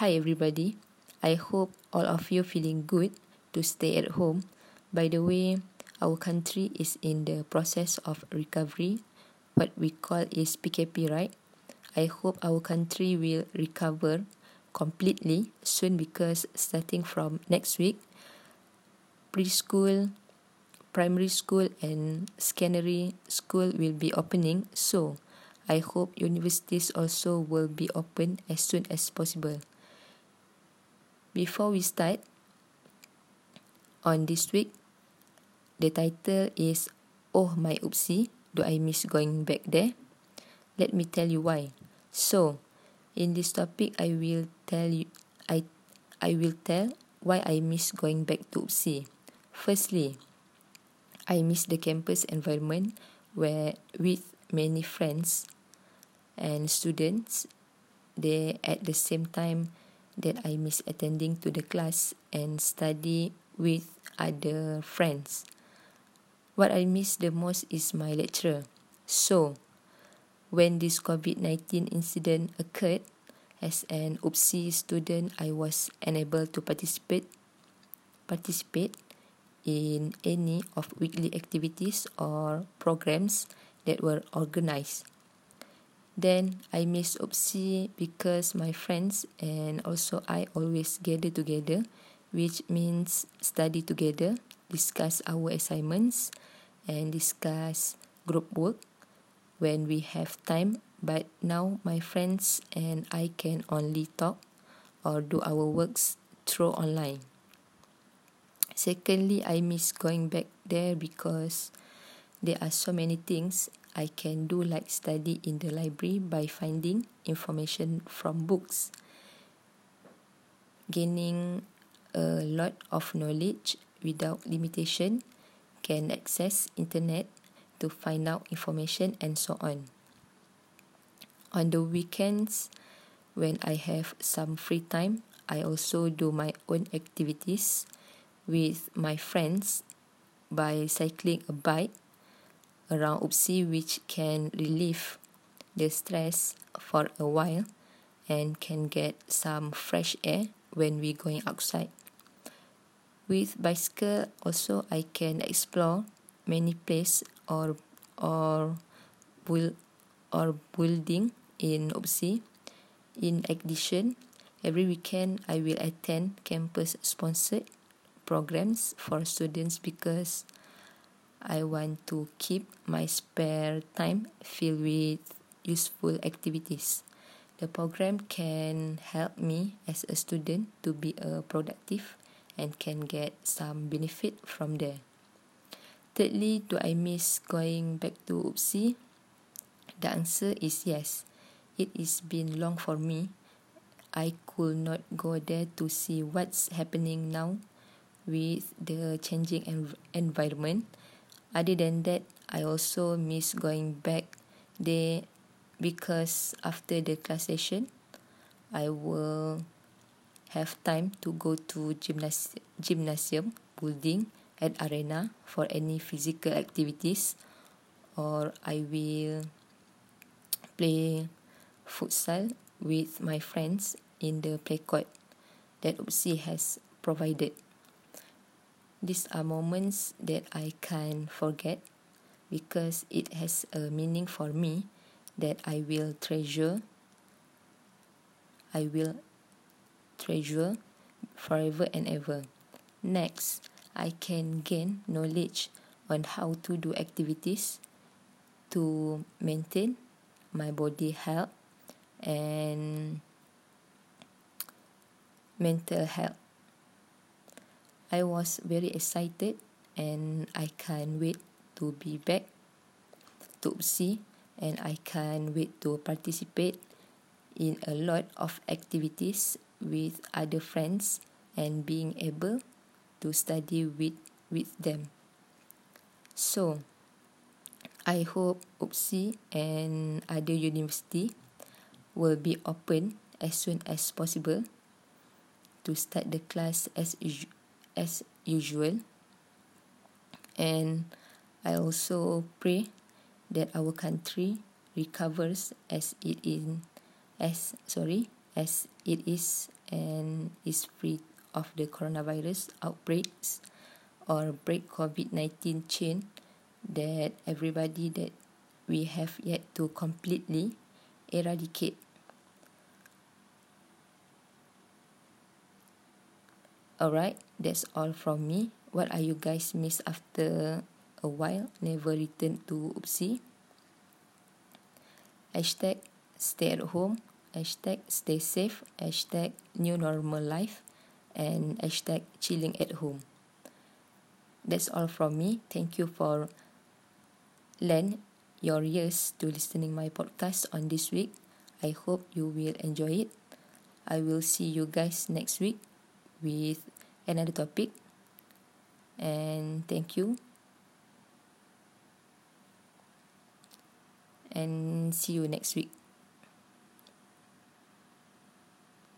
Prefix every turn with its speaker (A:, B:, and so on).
A: Hi everybody. I hope all of you feeling good to stay at home. By the way, our country is in the process of recovery. What we call is PKP, right? I hope our country will recover completely soon because starting from next week, preschool, primary school and secondary school will be opening. So, I hope universities also will be open as soon as possible before we start on this week the title is oh my oopsie do i miss going back there? Let me tell you why. So in this topic i will tell you i i will tell why i miss going back to oopsie. Firstly i miss the campus environment where with many friends and students they at the same time that I miss attending to the class and study with other friends. What I miss the most is my lecturer. So, when this COVID-19 incident occurred, as an UPSI student, I was unable to participate participate in any of weekly activities or programs that were organized. Then I miss Opsi because my friends and also I always gather together, which means study together, discuss our assignments, and discuss group work when we have time. But now my friends and I can only talk or do our works through online. Secondly, I miss going back there because there are so many things I can do like study in the library by finding information from books. Gaining a lot of knowledge without limitation can access internet to find out information and so on. On the weekends, when I have some free time, I also do my own activities with my friends by cycling a bike around Upsi which can relieve the stress for a while and can get some fresh air when we going outside. With bicycle also I can explore many place or or build or building in Upsi. In addition, every weekend I will attend campus sponsored programs for students because I want to keep my spare time filled with useful activities. The program can help me as a student to be a productive and can get some benefit from there. Thirdly, do I miss going back to UPSI? The answer is yes. It is been long for me. I could not go there to see what's happening now with the changing env- environment. Other than that, I also miss going back there because after the class session, I will have time to go to gymnas- gymnasium building at arena for any physical activities or I will play futsal with my friends in the play court that UPSI has provided. These are moments that I can't forget because it has a meaning for me that I will treasure. I will treasure forever and ever. Next, I can gain knowledge on how to do activities to maintain my body health and mental health. I was very excited and I can't wait to be back to UPSI and I can't wait to participate in a lot of activities with other friends and being able to study with with them. So, I hope UPSI and other university will be open as soon as possible to start the class as usual as usual. And I also pray that our country recovers as it in as sorry as it is and is free of the coronavirus outbreaks or break COVID-19 chain that everybody that we have yet to completely eradicate. Alright, that's all from me. What are you guys miss after a while? Never return to Oopsie. Hashtag stay at home. Hashtag stay safe. Hashtag new normal life. And hashtag chilling at home. That's all from me. Thank you for lend your ears to listening my podcast on this week. I hope you will enjoy it. I will see you guys next week with another topic. And thank you. And see you next week.